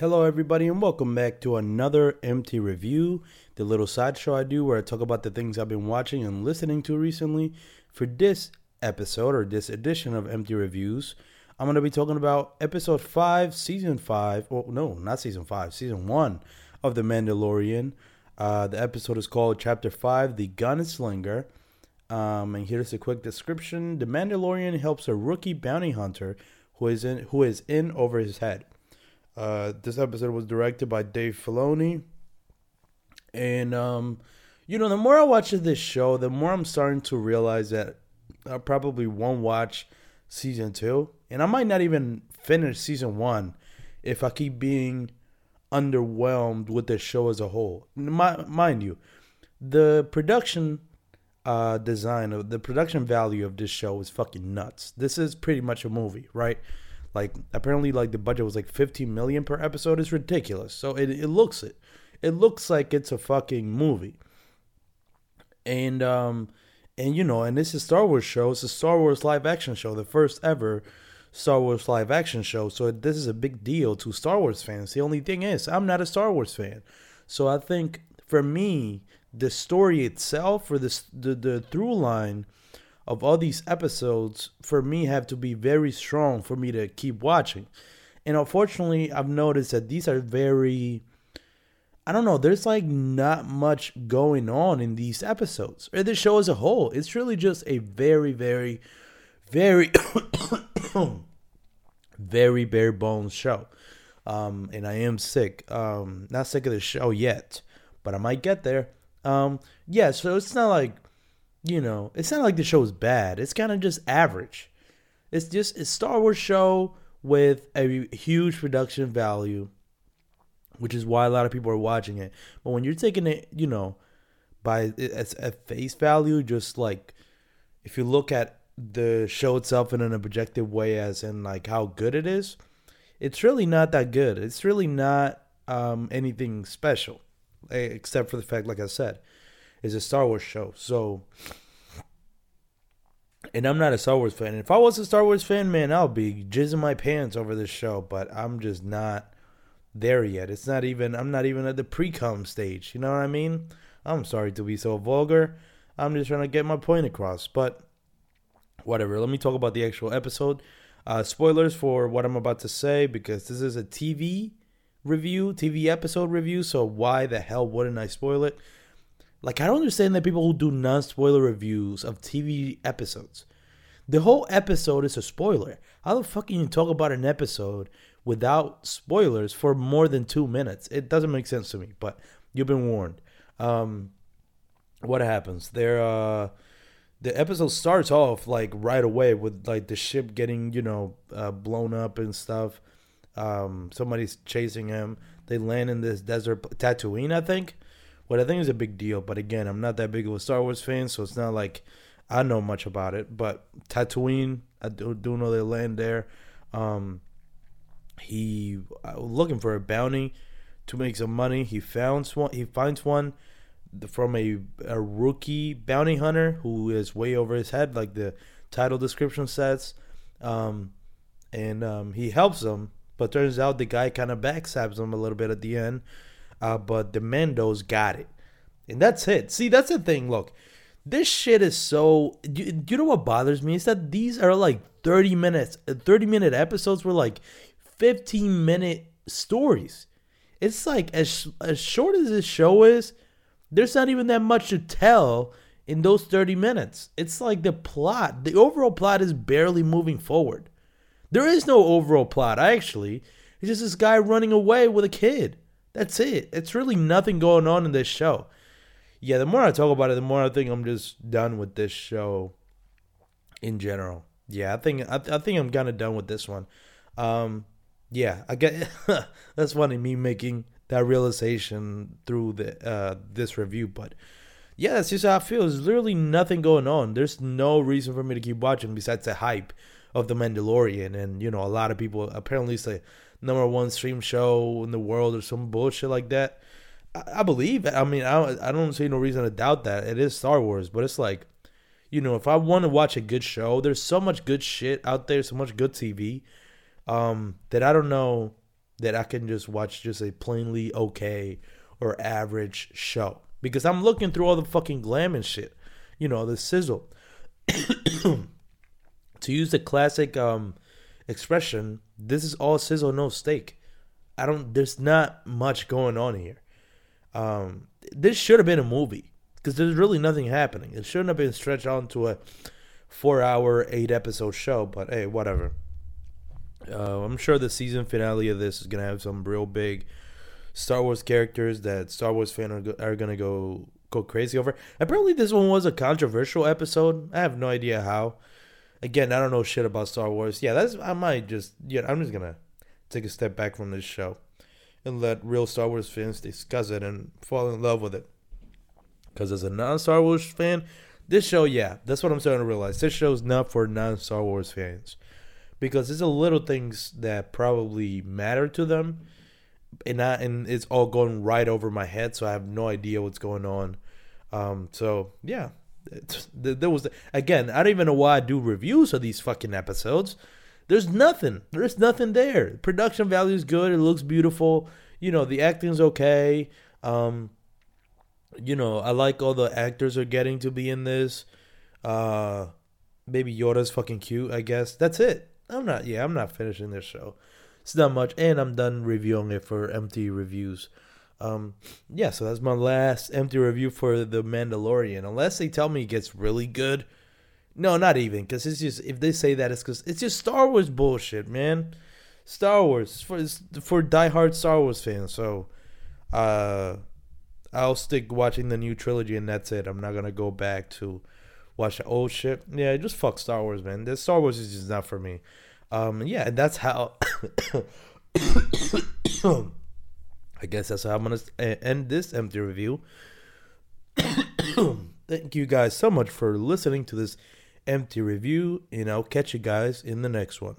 Hello, everybody, and welcome back to another empty review, the little sideshow I do where I talk about the things I've been watching and listening to recently. For this episode or this edition of Empty Reviews, I'm going to be talking about episode 5, season 5. Well, no, not season 5, season 1 of The Mandalorian. Uh, the episode is called Chapter 5 The Gunslinger. Um, and here's a quick description The Mandalorian helps a rookie bounty hunter who is in, who is in over his head. Uh, this episode was directed by Dave Filoni. And, um, you know, the more I watch this show, the more I'm starting to realize that I probably won't watch season two. And I might not even finish season one if I keep being underwhelmed with the show as a whole. My, mind you, the production uh, design of the production value of this show is fucking nuts. This is pretty much a movie, right? Like apparently, like the budget was like 15 million per episode. It's ridiculous. So it it looks it, it looks like it's a fucking movie. And um, and you know, and this is Star Wars show. It's a Star Wars live action show, the first ever Star Wars live action show. So this is a big deal to Star Wars fans. The only thing is, I'm not a Star Wars fan. So I think for me, the story itself or the the, the through line of all these episodes for me have to be very strong for me to keep watching. And unfortunately, I've noticed that these are very I don't know, there's like not much going on in these episodes or the show as a whole. It's really just a very very very very bare bones show. Um, and I am sick. Um, not sick of the show yet, but I might get there. Um, yeah, so it's not like you know, it's not like the show is bad. It's kind of just average. It's just a Star Wars show with a huge production value, which is why a lot of people are watching it. But when you're taking it, you know, by as at face value, just like if you look at the show itself in an objective way, as in like how good it is, it's really not that good. It's really not um, anything special, except for the fact, like I said, it's a Star Wars show. So, and I'm not a Star Wars fan. If I was a Star Wars fan, man, I'll be jizzing my pants over this show. But I'm just not there yet. It's not even. I'm not even at the pre-com stage. You know what I mean? I'm sorry to be so vulgar. I'm just trying to get my point across. But whatever. Let me talk about the actual episode. Uh, spoilers for what I'm about to say because this is a TV review, TV episode review. So why the hell wouldn't I spoil it? Like, I don't understand that people who do non spoiler reviews of TV episodes. The whole episode is a spoiler. How the fuck can you talk about an episode without spoilers for more than two minutes? It doesn't make sense to me, but you've been warned. Um, what happens? There, uh, the episode starts off like right away with like the ship getting, you know, uh, blown up and stuff. Um, somebody's chasing him. They land in this desert, Tatooine, I think what I think is a big deal. But again, I'm not that big of a Star Wars fan, so it's not like I know much about it. But Tatooine, I do, do know they land there. Um, he looking for a bounty to make some money. He found one. He finds one from a a rookie bounty hunter who is way over his head, like the title description says. Um, and um, he helps him, but turns out the guy kind of backstabs him a little bit at the end. Uh, but the Mandos got it. And that's it. See, that's the thing. Look, this shit is so. You, you know what bothers me? Is that these are like 30 minutes, 30 minute episodes were like 15 minute stories. It's like as, as short as this show is, there's not even that much to tell in those 30 minutes. It's like the plot, the overall plot is barely moving forward. There is no overall plot, actually. It's just this guy running away with a kid. That's it. It's really nothing going on in this show. Yeah, the more I talk about it, the more I think I'm just done with this show in general. Yeah, I think I, I think I'm kind of done with this one. Um, yeah, I get that's funny me making that realization through the uh, this review, but yeah, that's just how I feel. There's literally nothing going on. There's no reason for me to keep watching besides the hype of the Mandalorian, and you know, a lot of people apparently say number one stream show in the world or some bullshit like that. I, I believe. I mean, I I don't see no reason to doubt that it is Star Wars, but it's like, you know, if I want to watch a good show, there's so much good shit out there, so much good TV, um, that I don't know that I can just watch just a plainly okay or average show because I'm looking through all the fucking glam and shit, you know, the sizzle. to use the classic um, expression, this is all sizzle, no steak. I don't. There's not much going on here. Um, this should have been a movie because there's really nothing happening. It shouldn't have been stretched out into a four-hour, eight-episode show. But hey, whatever. Uh, I'm sure the season finale of this is gonna have some real big Star Wars characters that Star Wars fans are, are gonna go go crazy over. Apparently, this one was a controversial episode. I have no idea how. Again, I don't know shit about Star Wars. Yeah, that's I might just yeah. I'm just gonna take a step back from this show and let real Star Wars fans discuss it and fall in love with it. Because as a non Star Wars fan, this show, yeah, that's what I'm starting to realize. This show's not for non Star Wars fans. Because it's a little things that probably matter to them. And not, and it's all going right over my head, so I have no idea what's going on. Um, so yeah, there was again. I don't even know why I do reviews of these fucking episodes. There's nothing. There's nothing there. Production value is good. It looks beautiful. You know, the acting's okay. Um, you know, I like all the actors are getting to be in this. Uh, Baby Yoda's fucking cute. I guess that's it. I'm not. Yeah, I'm not finishing this show. It's not much, and I'm done reviewing it for empty reviews. Um, yeah, so that's my last empty review for the Mandalorian. Unless they tell me it gets really good no, not even, because it's just if they say that, it's because it's just Star Wars bullshit, man. Star Wars for for diehard Star Wars fans. So, uh, I'll stick watching the new trilogy, and that's it. I'm not gonna go back to watch the old shit. Yeah, just fuck Star Wars, man. The Star Wars is just not for me. Um, yeah, and that's how. I guess that's how I'm gonna end this empty review. Thank you guys so much for listening to this empty review, and I'll catch you guys in the next one.